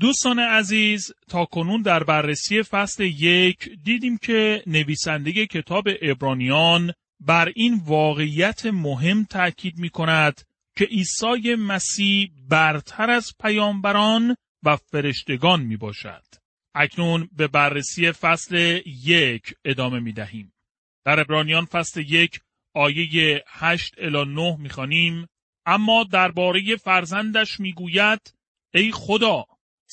دوستان عزیز تا کنون در بررسی فصل یک دیدیم که نویسنده کتاب ابرانیان بر این واقعیت مهم تاکید می کند که عیسی مسیح برتر از پیامبران و فرشتگان می باشد. اکنون به بررسی فصل یک ادامه می دهیم. در ابرانیان فصل یک آیه 8 الی 9 می خانیم. اما درباره فرزندش می گوید ای خدا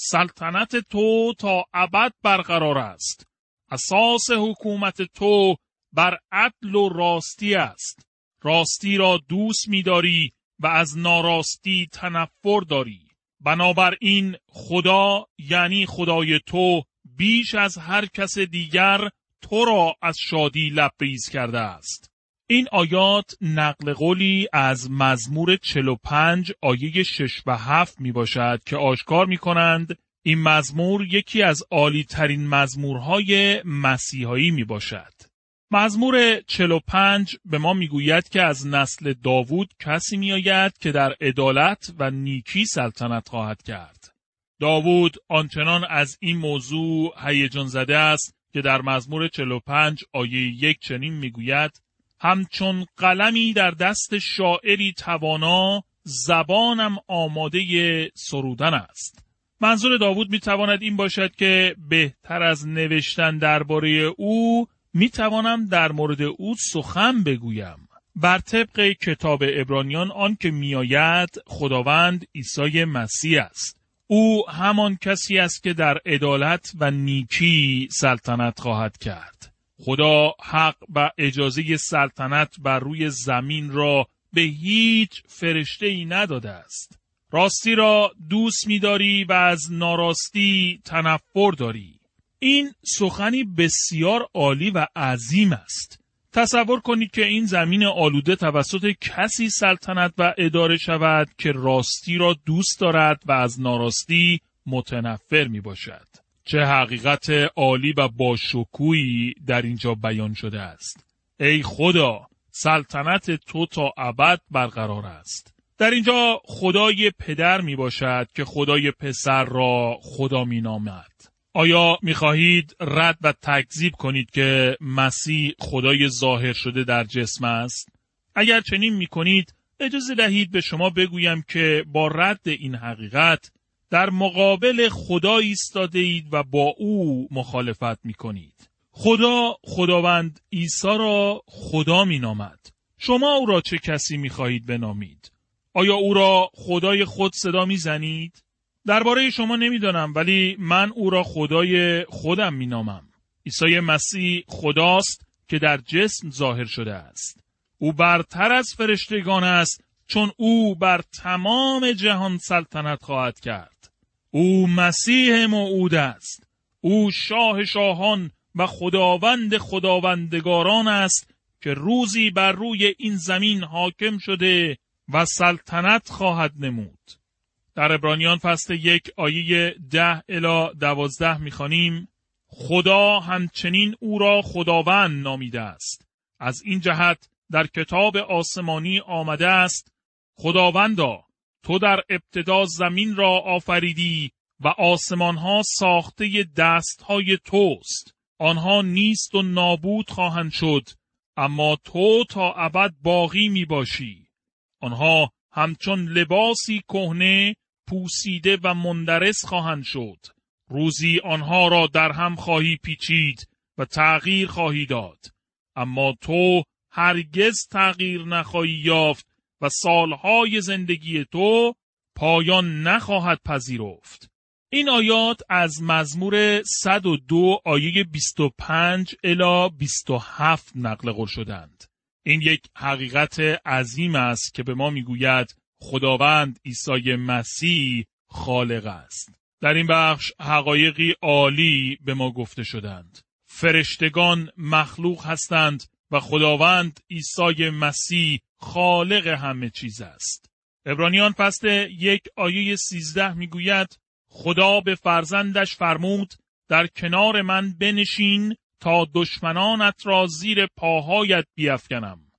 سلطنت تو تا ابد برقرار است. اساس حکومت تو بر عدل و راستی است. راستی را دوست می‌داری و از ناراستی تنفر داری. بنابراین خدا یعنی خدای تو بیش از هر کس دیگر تو را از شادی لبریز کرده است. این آیات نقل قولی از مزمور 45 آیه 6 و 7 می باشد که آشکار می کنند این مزمور یکی از عالی ترین مزمورهای مسیحایی می باشد. مزمور 45 به ما می‌گوید که از نسل داوود کسی میآید که در عدالت و نیکی سلطنت خواهد کرد. داوود آنچنان از این موضوع هیجان زده است که در مزمور 45 آیه یک چنین می‌گوید همچون قلمی در دست شاعری توانا زبانم آماده سرودن است. منظور داوود می تواند این باشد که بهتر از نوشتن درباره او می توانم در مورد او سخن بگویم. بر طبق کتاب ابرانیان آن که میآید خداوند عیسی مسیح است. او همان کسی است که در عدالت و نیکی سلطنت خواهد کرد. خدا حق و اجازه سلطنت بر روی زمین را به هیچ فرشته ای نداده است. راستی را دوست می‌داری و از ناراستی تنفر داری. این سخنی بسیار عالی و عظیم است. تصور کنید که این زمین آلوده توسط کسی سلطنت و اداره شود که راستی را دوست دارد و از ناراستی متنفر می باشد. چه حقیقت عالی و باشکوهی در اینجا بیان شده است. ای خدا سلطنت تو تا ابد برقرار است. در اینجا خدای پدر می باشد که خدای پسر را خدا می نامد. آیا می خواهید رد و تکذیب کنید که مسیح خدای ظاهر شده در جسم است؟ اگر چنین می کنید اجازه دهید به شما بگویم که با رد این حقیقت در مقابل خدا ایستاده اید و با او مخالفت می کنید. خدا خداوند عیسی را خدا می نامد. شما او را چه کسی می خواهید بنامید؟ آیا او را خدای خود صدا می زنید؟ درباره شما نمی‌دانم ولی من او را خدای خودم می نامم. عیسی مسیح خداست که در جسم ظاهر شده است. او برتر از فرشتگان است چون او بر تمام جهان سلطنت خواهد کرد. او مسیح موعود است. او شاه شاهان و خداوند خداوندگاران است که روزی بر روی این زمین حاکم شده و سلطنت خواهد نمود. در ابرانیان فصل یک آیه ده الا دوازده می‌خوانیم خدا همچنین او را خداوند نامیده است. از این جهت در کتاب آسمانی آمده است خداوندا تو در ابتدا زمین را آفریدی و آسمان ها ساخته دست های توست. آنها نیست و نابود خواهند شد اما تو تا ابد باقی می باشی. آنها همچون لباسی کهنه پوسیده و مندرس خواهند شد. روزی آنها را در هم خواهی پیچید و تغییر خواهی داد. اما تو هرگز تغییر نخواهی یافت و سالهای زندگی تو پایان نخواهد پذیرفت. این آیات از مزمور 102 آیه 25 الا 27 نقل قول شدند. این یک حقیقت عظیم است که به ما می‌گوید خداوند عیسی مسیح خالق است. در این بخش حقایقی عالی به ما گفته شدند. فرشتگان مخلوق هستند و خداوند عیسی مسیح خالق همه چیز است. ابرانیان فصل یک آیه سیزده می‌گوید خدا به فرزندش فرمود در کنار من بنشین تا دشمنانت را زیر پاهایت بیافکنم.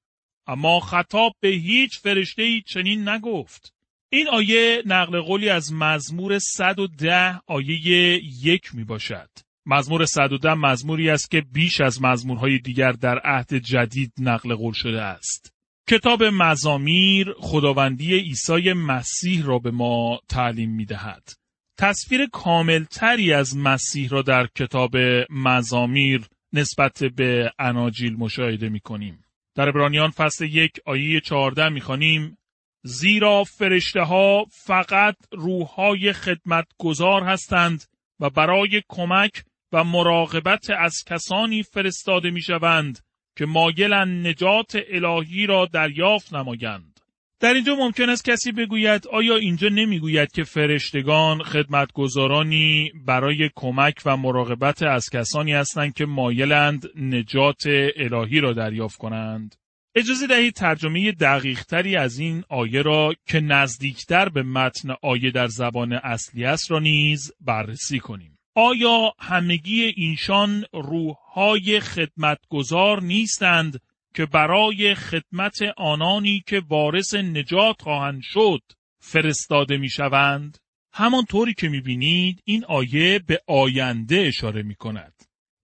اما خطاب به هیچ فرشته چنین نگفت. این آیه نقل قولی از مزمور 110 آیه یک می باشد. مزمور 110 مزموری است که بیش از مزمورهای دیگر در عهد جدید نقل قول شده است. کتاب مزامیر خداوندی عیسی مسیح را به ما تعلیم می دهد. تصویر کاملتری از مسیح را در کتاب مزامیر نسبت به اناجیل مشاهده می کنیم. در ابرانیان فصل یک آیه 14 می خانیم زیرا فرشته ها فقط روحهای خدمتگزار هستند و برای کمک و مراقبت از کسانی فرستاده می شوند که مایلن نجات الهی را دریافت نمایند. در اینجا ممکن است کسی بگوید آیا اینجا نمی‌گوید که فرشتگان خدمتگزارانی برای کمک و مراقبت از کسانی هستند که مایلند نجات الهی را دریافت کنند؟ اجازه دهید ترجمه دقیقتری از این آیه را که نزدیکتر به متن آیه در زبان اصلی است را نیز بررسی کنیم. آیا همگی اینشان روحهای خدمتگزار نیستند که برای خدمت آنانی که وارث نجات خواهند شد فرستاده می شوند؟ همانطوری که می بینید این آیه به آینده اشاره می کند.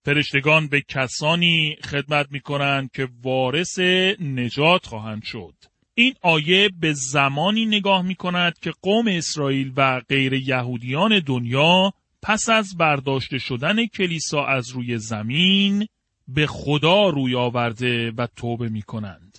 فرشتگان به کسانی خدمت می کنند که وارث نجات خواهند شد. این آیه به زمانی نگاه می کند که قوم اسرائیل و غیر یهودیان دنیا پس از برداشته شدن کلیسا از روی زمین به خدا روی آورده و توبه می کنند.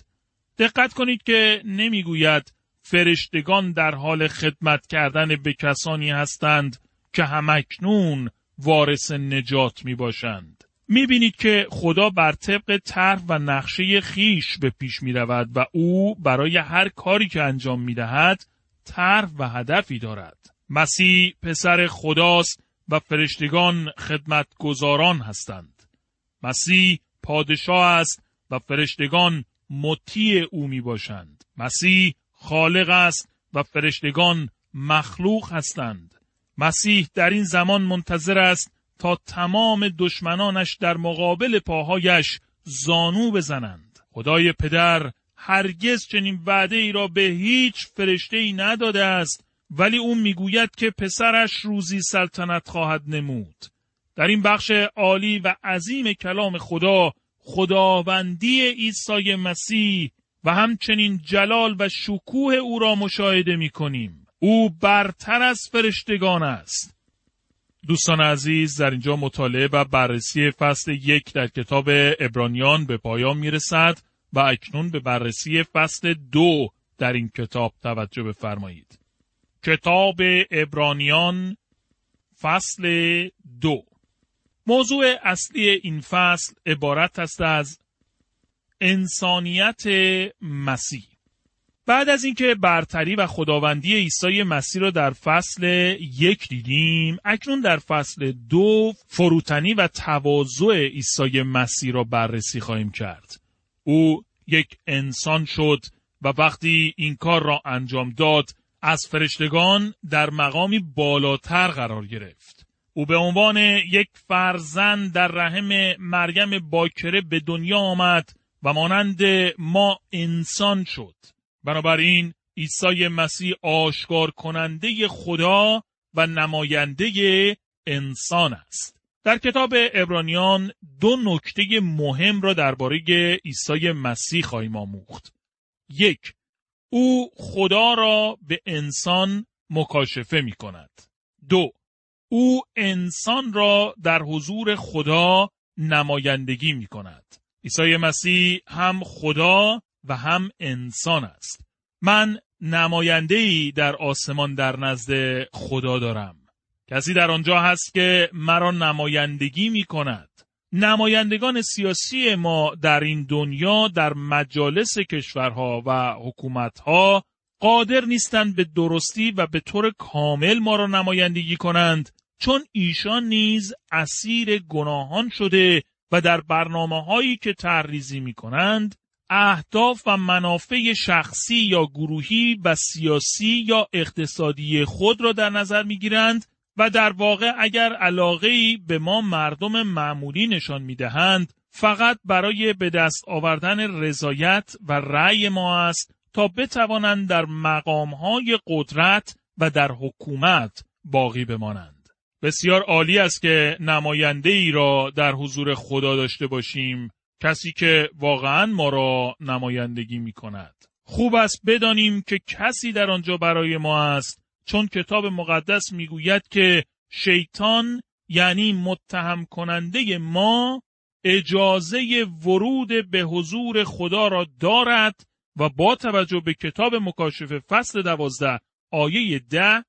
دقت کنید که نمی‌گوید فرشتگان در حال خدمت کردن به کسانی هستند که همکنون وارث نجات می باشند. می بینید که خدا بر طبق طرح و نقشه خیش به پیش می رود و او برای هر کاری که انجام می دهد طرح و هدفی دارد. مسیح پسر خداست و فرشتگان خدمتگزاران هستند. مسیح پادشاه است و فرشتگان مطیع او می باشند. مسیح خالق است و فرشتگان مخلوق هستند. مسیح در این زمان منتظر است تا تمام دشمنانش در مقابل پاهایش زانو بزنند. خدای پدر هرگز چنین وعده ای را به هیچ فرشته ای نداده است ولی او می‌گوید که پسرش روزی سلطنت خواهد نمود. در این بخش عالی و عظیم کلام خدا خداوندی عیسی مسیح و همچنین جلال و شکوه او را مشاهده می کنیم. او برتر از فرشتگان است. دوستان عزیز در اینجا مطالعه و بررسی فصل یک در کتاب ابرانیان به پایان می رسد و اکنون به بررسی فصل دو در این کتاب توجه بفرمایید. کتاب ابرانیان فصل دو. موضوع اصلی این فصل عبارت است از انسانیت مسیح. بعد از اینکه برتری و خداوندی عیسی مسیح را در فصل یک دیدیم اکنون در فصل دو فروتنی و تواضع عیسی مسیح را بررسی خواهیم کرد. او یک انسان شد و وقتی این کار را انجام داد از فرشتگان در مقامی بالاتر قرار گرفت. او به عنوان یک فرزند در رحم مریم باکره به دنیا آمد و مانند ما انسان شد. بنابراین عیسی مسیح آشکار کننده خدا و نماینده انسان است. در کتاب ابرانیان دو نکته مهم را درباره عیسی مسیح خواهیم آموخت. یک او خدا را به انسان مکاشفه می کند. دو او انسان را در حضور خدا نمایندگی می کند. عیسی مسیح هم خدا و هم انسان است. من نماینده ای در آسمان در نزد خدا دارم. کسی در آنجا هست که مرا نمایندگی می کند. نمایندگان سیاسی ما در این دنیا در مجالس کشورها و حکومتها قادر نیستند به درستی و به طور کامل ما را نمایندگی کنند چون ایشان نیز اسیر گناهان شده و در برنامه هایی که تحریزی می کنند اهداف و منافع شخصی یا گروهی و سیاسی یا اقتصادی خود را در نظر می گیرند و در واقع اگر علاقه به ما مردم معمولی نشان می دهند فقط برای به دست آوردن رضایت و رأی ما است تا بتوانند در مقامهای قدرت و در حکومت باقی بمانند. بسیار عالی است که نماینده ای را در حضور خدا داشته باشیم کسی که واقعا ما را نمایندگی می کند. خوب است بدانیم که کسی در آنجا برای ما است چون کتاب مقدس می‌گوید که شیطان یعنی متهم کننده ما اجازه ورود به حضور خدا را دارد و با توجه به کتاب مکاشفه فصل دوازده آیه ده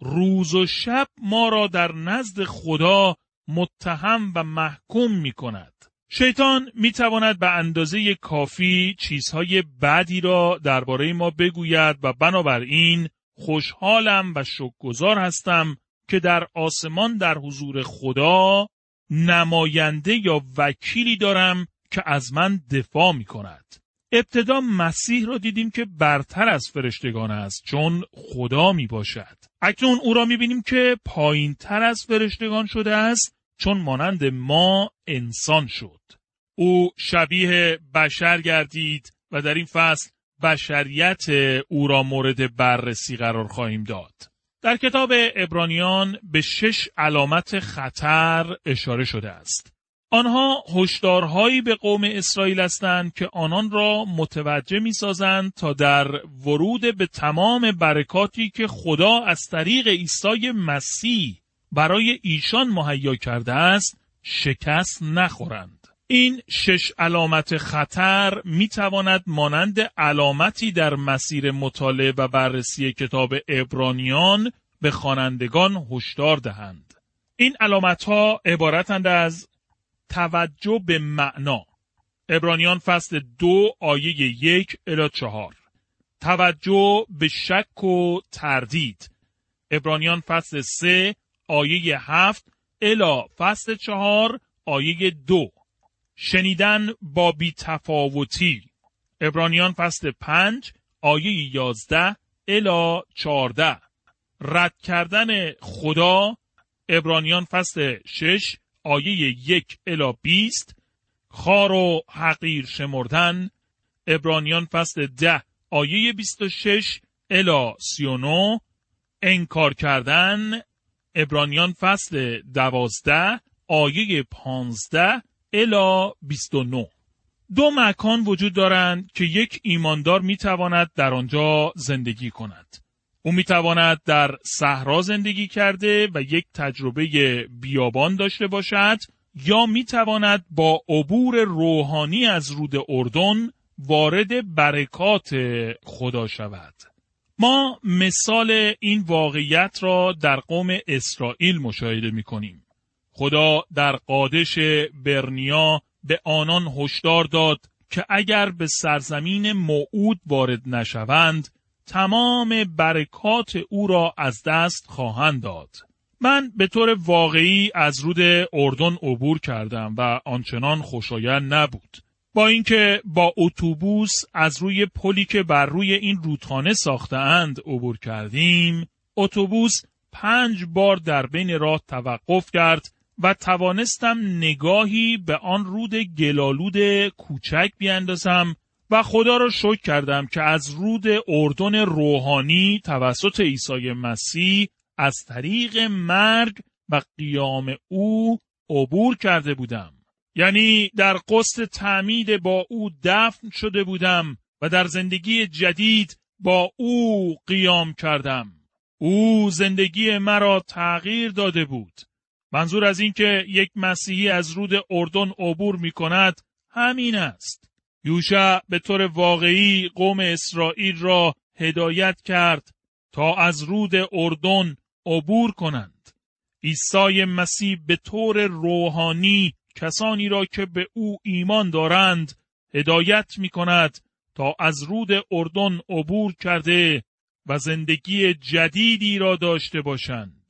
روز و شب ما را در نزد خدا متهم و محکوم می کند. شیطان می تواند به اندازه کافی چیزهای بدی را درباره ما بگوید و بنابراین خوشحالم و شکرگزار هستم که در آسمان در حضور خدا نماینده یا وکیلی دارم که از من دفاع می کند. ابتدا مسیح را دیدیم که برتر از فرشتگان است چون خدا می باشد. اکنون او را می بینیم که پایین تر از فرشتگان شده است چون مانند ما انسان شد. او شبیه بشر گردید و در این فصل بشریت او را مورد بررسی قرار خواهیم داد. در کتاب ابرانیان به شش علامت خطر اشاره شده است. آنها هشدارهایی به قوم اسرائیل هستند که آنان را متوجه می سازند تا در ورود به تمام برکاتی که خدا از طریق عیسی مسیح برای ایشان مهیا کرده است شکست نخورند. این شش علامت خطر می تواند مانند علامتی در مسیر مطالعه و بررسی کتاب ابرانیان به خوانندگان هشدار دهند. این علامت ها عبارتند از توجه به معنا. ابرانیان فصل دو آیه یک الی چهار. توجه به شک و تردید. ابرانیان فصل سه آیه هفت الی فصل چهار آیه دو. شنیدن با بیتفاوتی. ابرانیان فصل پنج آیه یازده الی چارده رد کردن خدا ابرانیان فصل شش آیه یک الا بیست. خار و حقیر شمردن ابرانیان فصل ده آیه بیست و شش الا سی و نو انکار کردن ابرانیان فصل دوازده آیه پانزده الا بیست و نو دو مکان وجود دارند که یک ایماندار می‌تواند در آنجا زندگی کند. او می‌تواند در صحرا زندگی کرده و یک تجربه بیابان داشته باشد یا می‌تواند با عبور روحانی از رود اردن وارد برکات خدا شود. ما مثال این واقعیت را در قوم اسرائیل مشاهده می کنیم. خدا در قادش برنیا به آنان هشدار داد که اگر به سرزمین موعود وارد نشوند تمام برکات او را از دست خواهند داد. من به طور واقعی از رود اردن عبور کردم و آنچنان خوشایند نبود. با اینکه با اتوبوس از روی پلی که بر روی این رودخانه ساختهاند عبور کردیم، اتوبوس پنج بار در بین راه توقف کرد و توانستم نگاهی به آن رود گلالود کوچک بیاندازم و خدا را شکر کردم که از رود اردن روحانی توسط عیسی مسیح از طریق مرگ و قیام او عبور کرده بودم. یعنی در قصد تعمید با او دفن شده بودم و در زندگی جدید با او قیام کردم. او زندگی مرا تغییر داده بود. منظور از اینکه یک مسیحی از رود اردن عبور می کند همین است. یوشع به طور واقعی قوم اسرائیل را هدایت کرد تا از رود اردن عبور کنند. عیسی مسیح به طور روحانی کسانی را که به او ایمان دارند هدایت می کند تا از رود اردن عبور کرده و زندگی جدیدی را داشته باشند.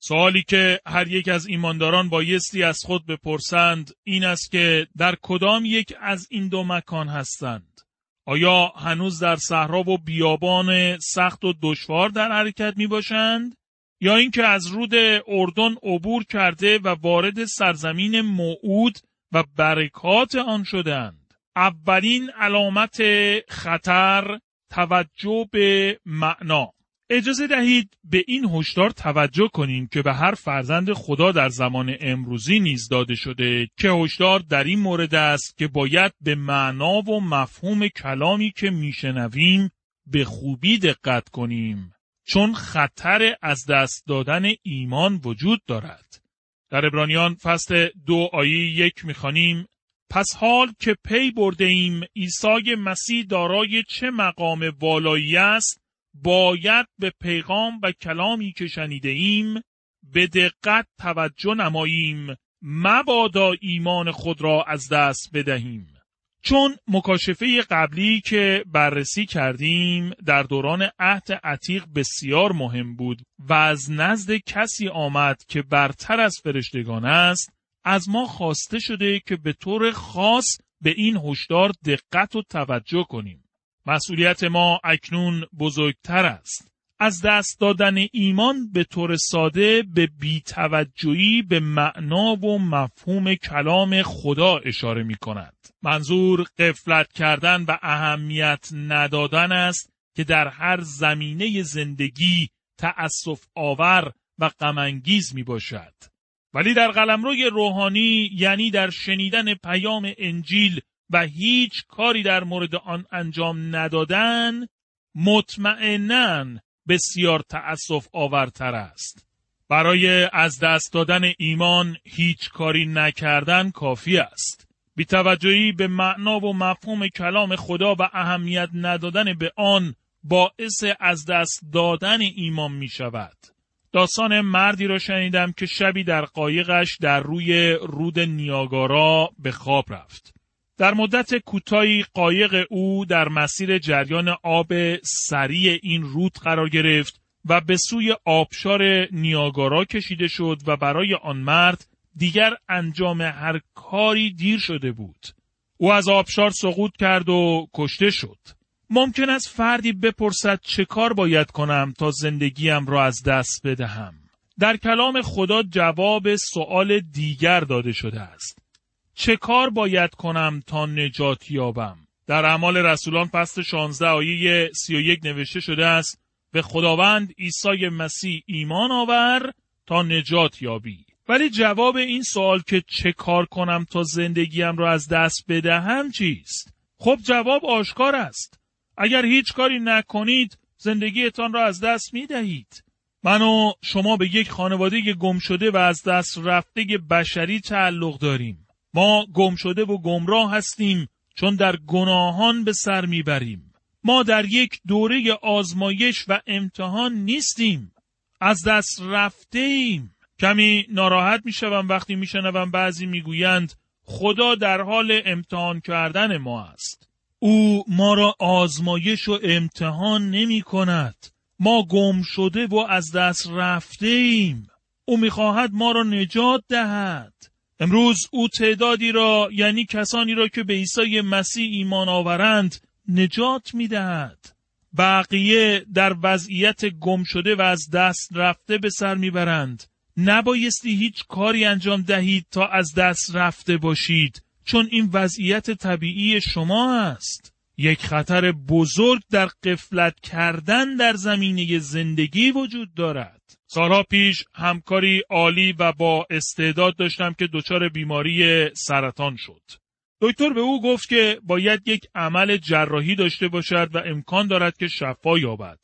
سوالی که هر یک از ایمانداران بایستی از خود بپرسند این است که در کدام یک از این دو مکان هستند؟ آیا هنوز در صحرا و بیابان سخت و دشوار در حرکت می باشند؟ یا اینکه از رود اردن عبور کرده و وارد سرزمین موعود و برکات آن شدند؟ اولین علامت خطر توجه به معنا اجازه دهید به این هشدار توجه کنیم که به هر فرزند خدا در زمان امروزی نیز داده شده که هشدار در این مورد است که باید به معنا و مفهوم کلامی که میشنویم به خوبی دقت کنیم چون خطر از دست دادن ایمان وجود دارد. در ابرانیان فصل دو آیه یک می‌خوانیم پس حال که پی برده ایم عیسی مسیح دارای چه مقام والایی است؟ باید به پیغام و کلامی که شنیده ایم به دقت توجه نماییم مبادا ایمان خود را از دست بدهیم. چون مکاشفه قبلی که بررسی کردیم در دوران عهد عتیق بسیار مهم بود و از نزد کسی آمد که برتر از فرشتگان است از ما خواسته شده که به طور خاص به این هشدار دقت و توجه کنیم. مسئولیت ما اکنون بزرگتر است. از دست دادن ایمان به طور ساده به بیتوجهی به معنا و مفهوم کلام خدا اشاره می کند. منظور قفلت کردن و اهمیت ندادن است که در هر زمینه زندگی تأسف آور و غمانگیز می باشد. ولی در قلمروی روحانی یعنی در شنیدن پیام انجیل و هیچ کاری در مورد آن انجام ندادن مطمئنا بسیار تأسف آورتر است. برای از دست دادن ایمان هیچ کاری نکردن کافی است. بیتوجهی به معنا و مفهوم کلام خدا و اهمیت ندادن به آن باعث از دست دادن ایمان می شود. داستان مردی را شنیدم که شبی در قایقش در روی رود نیاگارا به خواب رفت. در مدت کوتاهی قایق او در مسیر جریان آب سریع این رود قرار گرفت و به سوی آبشار نیاگارا کشیده شد و برای آن مرد دیگر انجام هر کاری دیر شده بود. او از آبشار سقوط کرد و کشته شد. ممکن است فردی بپرسد چه کار باید کنم تا زندگیم را از دست بدهم. در کلام خدا جواب سؤال دیگر داده شده است. چه کار باید کنم تا نجات یابم در اعمال رسولان فصل 16 آیه 31 نوشته شده است به خداوند عیسی مسیح ایمان آور تا نجات یابی ولی جواب این سوال که چه کار کنم تا زندگیم را از دست بدهم چیست خب جواب آشکار است اگر هیچ کاری نکنید زندگیتان را از دست می دهید. من و شما به یک خانواده گم شده و از دست رفته بشری تعلق داریم. ما گم شده و گمراه هستیم چون در گناهان به سر می‌بریم. ما در یک دوره آزمایش و امتحان نیستیم. از دست رفته ایم. کمی ناراحت می‌شوم وقتی میشنوم بعضی می‌گویند خدا در حال امتحان کردن ما است. او ما را آزمایش و امتحان نمی کند. ما گم شده و از دست رفته ایم. او می‌خواهد ما را نجات دهد. امروز او تعدادی را یعنی کسانی را که به عیسی مسیح ایمان آورند نجات می دهد. بقیه در وضعیت گم شده و از دست رفته به سر می‌برند. نبایستی هیچ کاری انجام دهید تا از دست رفته باشید چون این وضعیت طبیعی شما است. یک خطر بزرگ در قفلت کردن در زمینه زندگی وجود دارد. سالها پیش همکاری عالی و با استعداد داشتم که دچار بیماری سرطان شد. دکتر به او گفت که باید یک عمل جراحی داشته باشد و امکان دارد که شفا یابد.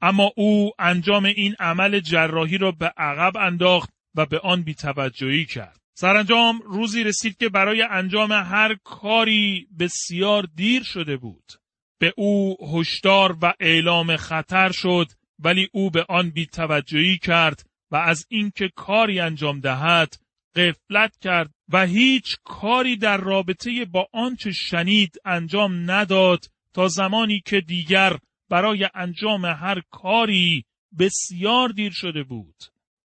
اما او انجام این عمل جراحی را به عقب انداخت و به آن بیتوجهی کرد. سرانجام روزی رسید که برای انجام هر کاری بسیار دیر شده بود. به او هشدار و اعلام خطر شد ولی او به آن بیتوجهی کرد و از اینکه کاری انجام دهد قفلت کرد و هیچ کاری در رابطه با آنچه شنید انجام نداد تا زمانی که دیگر برای انجام هر کاری بسیار دیر شده بود.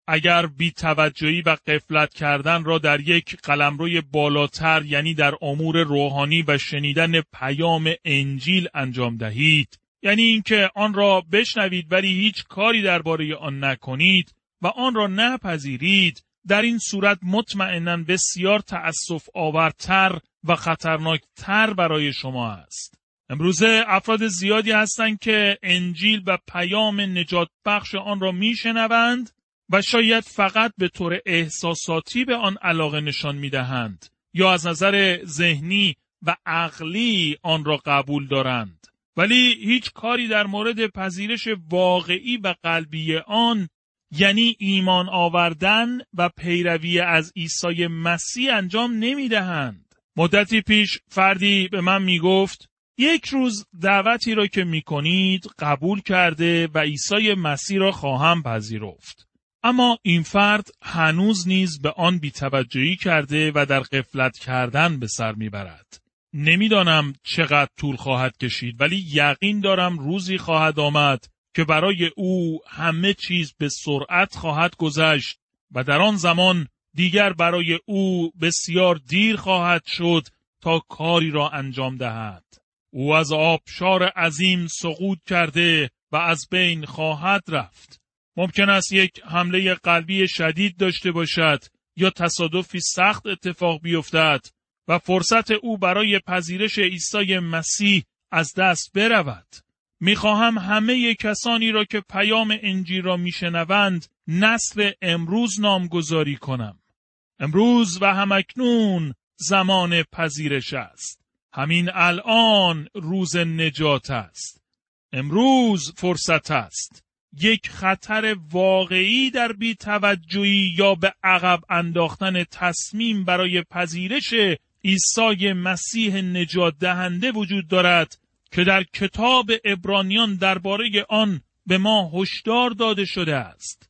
اگر بی توجهی و قفلت کردن را در یک قلمروی بالاتر یعنی در امور روحانی و شنیدن پیام انجیل انجام دهید یعنی اینکه آن را بشنوید ولی هیچ کاری درباره آن نکنید و آن را نپذیرید در این صورت مطمئنا بسیار تأسف آورتر و خطرناکتر برای شما است. امروزه افراد زیادی هستند که انجیل و پیام نجات بخش آن را میشنوند و شاید فقط به طور احساساتی به آن علاقه نشان می دهند یا از نظر ذهنی و عقلی آن را قبول دارند ولی هیچ کاری در مورد پذیرش واقعی و قلبی آن یعنی ایمان آوردن و پیروی از عیسی مسیح انجام نمی دهند. مدتی پیش فردی به من می گفت یک روز دعوتی را که می کنید قبول کرده و عیسی مسیح را خواهم پذیرفت. اما این فرد هنوز نیز به آن بیتوجهی کرده و در قفلت کردن به سر می‌برد. نمی‌دانم چقدر طول خواهد کشید ولی یقین دارم روزی خواهد آمد که برای او همه چیز به سرعت خواهد گذشت و در آن زمان دیگر برای او بسیار دیر خواهد شد تا کاری را انجام دهد. او از آبشار عظیم سقوط کرده و از بین خواهد رفت. ممکن است یک حمله قلبی شدید داشته باشد یا تصادفی سخت اتفاق بیفتد و فرصت او برای پذیرش عیسی مسیح از دست برود. می‌خواهم همه کسانی را که پیام انجیل را میشنوند نسل امروز نامگذاری کنم. امروز و همکنون زمان پذیرش است. همین الان روز نجات است. امروز فرصت است. یک خطر واقعی در بیتوجهی یا به عقب انداختن تصمیم برای پذیرش عیسی مسیح نجات دهنده وجود دارد که در کتاب ابرانیان درباره آن به ما هشدار داده شده است.